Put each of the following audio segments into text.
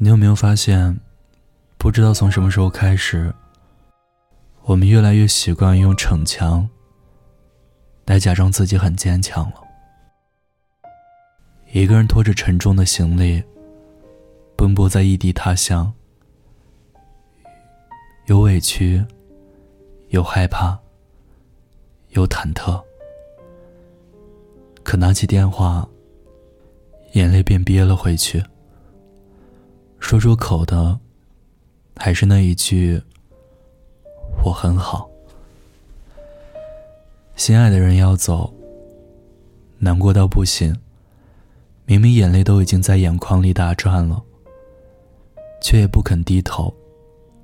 你有没有发现，不知道从什么时候开始，我们越来越习惯用逞强来假装自己很坚强了。一个人拖着沉重的行李，奔波在异地他乡，有委屈，有害怕，有忐忑，可拿起电话，眼泪便憋了回去。说出口的，还是那一句“我很好”。心爱的人要走，难过到不行。明明眼泪都已经在眼眶里打转了，却也不肯低头，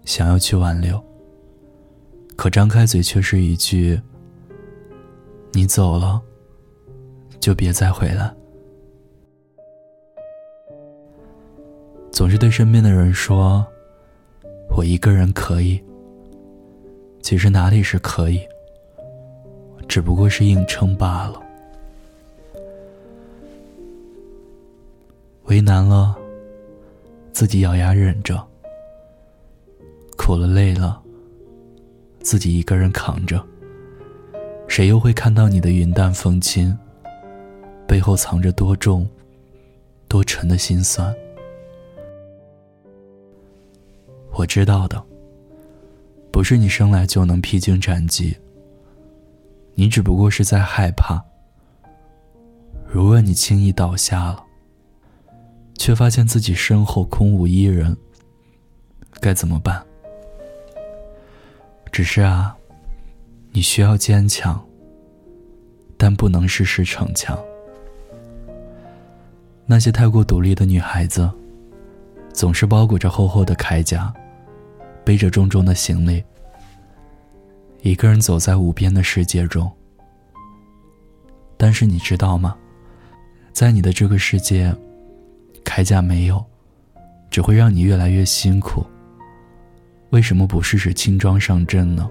想要去挽留。可张开嘴却是一句：“你走了，就别再回来。”总是对身边的人说：“我一个人可以。”其实哪里是可以，只不过是硬撑罢了。为难了，自己咬牙忍着；苦了累了，自己一个人扛着。谁又会看到你的云淡风轻，背后藏着多重、多沉的心酸？我知道的，不是你生来就能披荆斩棘。你只不过是在害怕。如果你轻易倒下了，却发现自己身后空无一人，该怎么办？只是啊，你需要坚强，但不能事事逞强。那些太过独立的女孩子，总是包裹着厚厚的铠甲。背着重重的行李，一个人走在无边的世界中。但是你知道吗？在你的这个世界，铠甲没有，只会让你越来越辛苦。为什么不试试轻装上阵呢？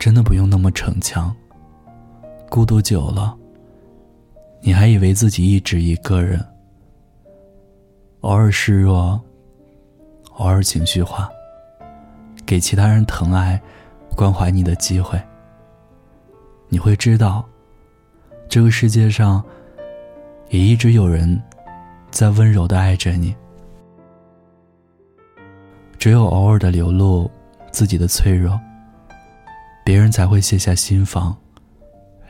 真的不用那么逞强。孤独久了，你还以为自己一直一个人，偶尔示弱。偶尔情绪化，给其他人疼爱、关怀你的机会，你会知道，这个世界上也一直有人在温柔的爱着你。只有偶尔的流露自己的脆弱，别人才会卸下心防，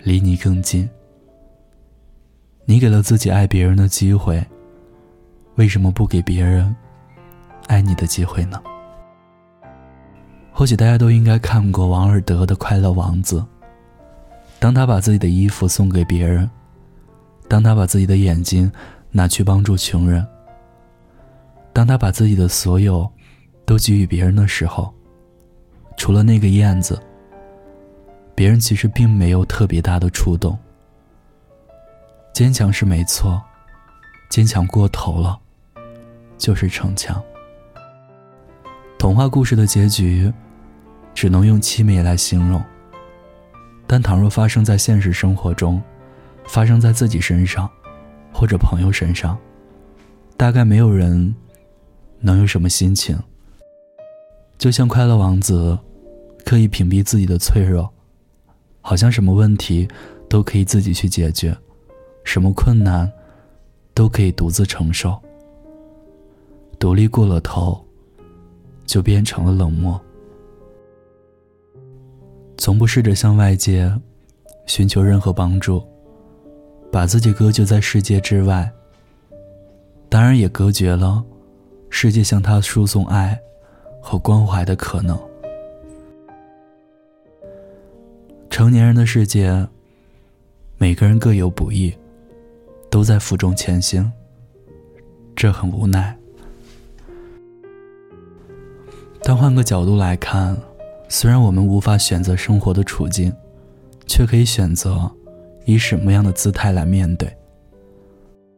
离你更近。你给了自己爱别人的机会，为什么不给别人？爱你的机会呢？或许大家都应该看过王尔德的《快乐王子》。当他把自己的衣服送给别人，当他把自己的眼睛拿去帮助穷人，当他把自己的所有都给予别人的时候，除了那个燕子，别人其实并没有特别大的触动。坚强是没错，坚强过头了，就是逞强。童话故事的结局，只能用凄美来形容。但倘若发生在现实生活中，发生在自己身上，或者朋友身上，大概没有人能有什么心情。就像快乐王子，刻意屏蔽自己的脆弱，好像什么问题都可以自己去解决，什么困难都可以独自承受。独立过了头。就变成了冷漠，从不试着向外界寻求任何帮助，把自己隔绝在世界之外。当然，也隔绝了世界向他输送爱和关怀的可能。成年人的世界，每个人各有不易，都在负重前行，这很无奈。但换个角度来看，虽然我们无法选择生活的处境，却可以选择以什么样的姿态来面对。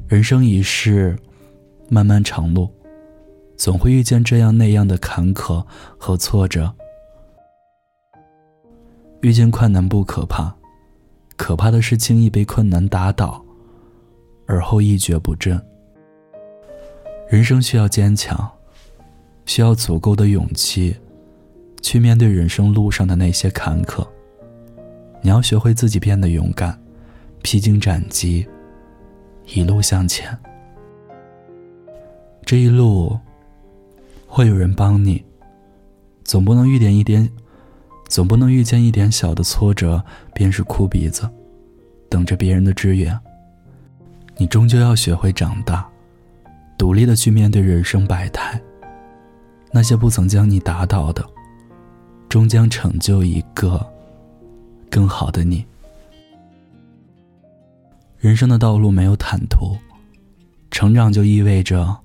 人生一世，漫漫长路，总会遇见这样那样的坎坷和挫折。遇见困难不可怕，可怕的是轻易被困难打倒，而后一蹶不振。人生需要坚强，需要足够的勇气，去面对人生路上的那些坎坷。你要学会自己变得勇敢，披荆斩棘，一路向前。这一路会有人帮你，总不能遇见一点，总不能遇见一点小的挫折便是哭鼻子，等着别人的支援。你终究要学会长大。独立的去面对人生百态。那些不曾将你打倒的，终将成就一个更好的你。人生的道路没有坦途，成长就意味着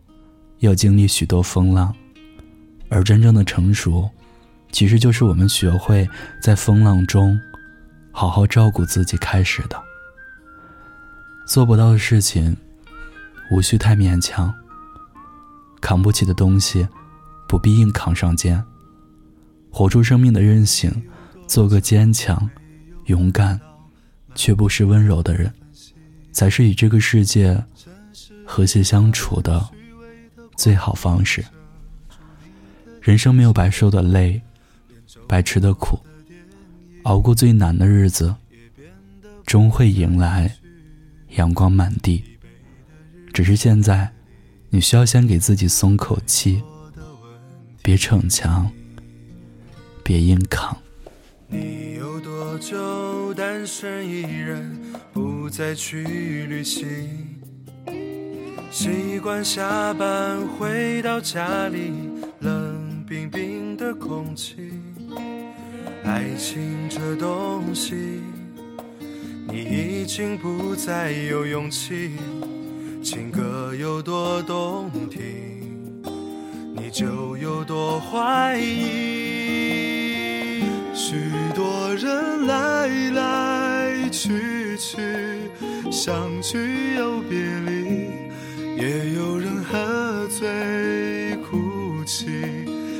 要经历许多风浪，而真正的成熟，其实就是我们学会在风浪中好好照顾自己开始的。做不到的事情，无需太勉强。扛不起的东西，不必硬扛上肩。活出生命的韧性，做个坚强、勇敢，却不失温柔的人，才是与这个世界和谐相处的最好方式。人生没有白受的累，白吃的苦，熬过最难的日子，终会迎来阳光满地。只是现在。你需要先给自己松口气，别逞强，别硬扛。你有多久单身一人，不再去旅行？习惯下班回到家里，冷冰冰的空气。爱情这东西，你已经不再有勇气。情歌有多动听，你就有多怀疑。许多人来来去去，相聚又别离，也有人喝醉哭泣，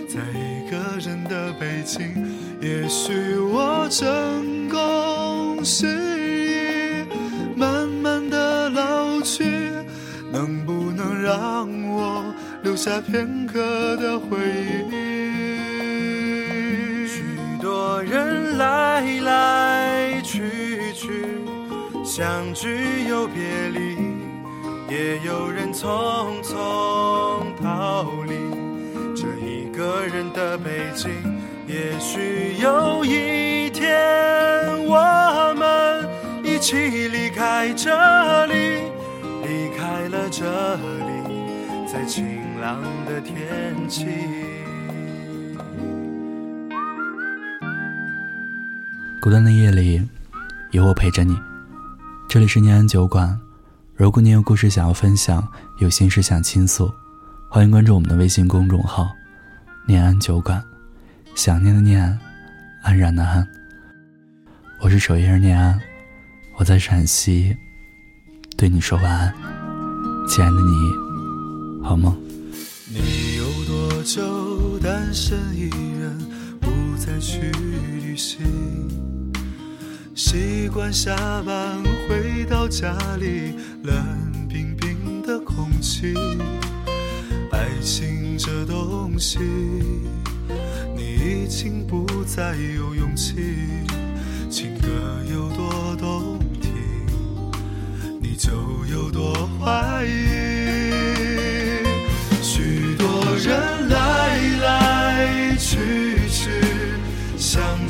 在一个人的北京。也许我成功失下片刻的回忆？许多人来来去去，相聚又别离，也有人匆匆逃离这一个人的北京。也许有一天，我们一起离开这里。离开了这里，在晴朗的天气。孤单的夜里，有我陪着你。这里是念安酒馆。如果你有故事想要分享，有心事想倾诉，欢迎关注我们的微信公众号“念安酒馆”。想念的念，安然的安。我是守夜人念安，我在陕西。对你说晚安，亲爱的你，好吗。你有多久单身一人，不再去旅行？习惯下班回到家里，冷冰冰的空气。爱情这东西，你已经不再有勇气。情歌有多动听，你？就有多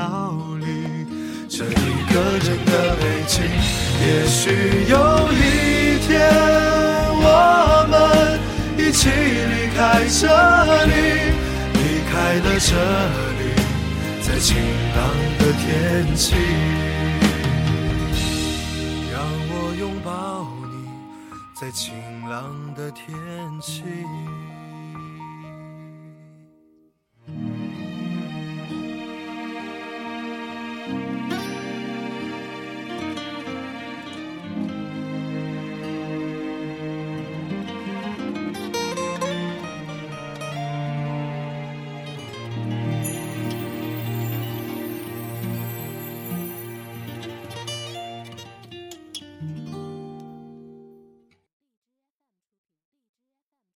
逃离。这一个人的北京，也许有一天，我们一起离开这里，离开了这里，在晴朗的天气。让我拥抱你，在晴朗的天气。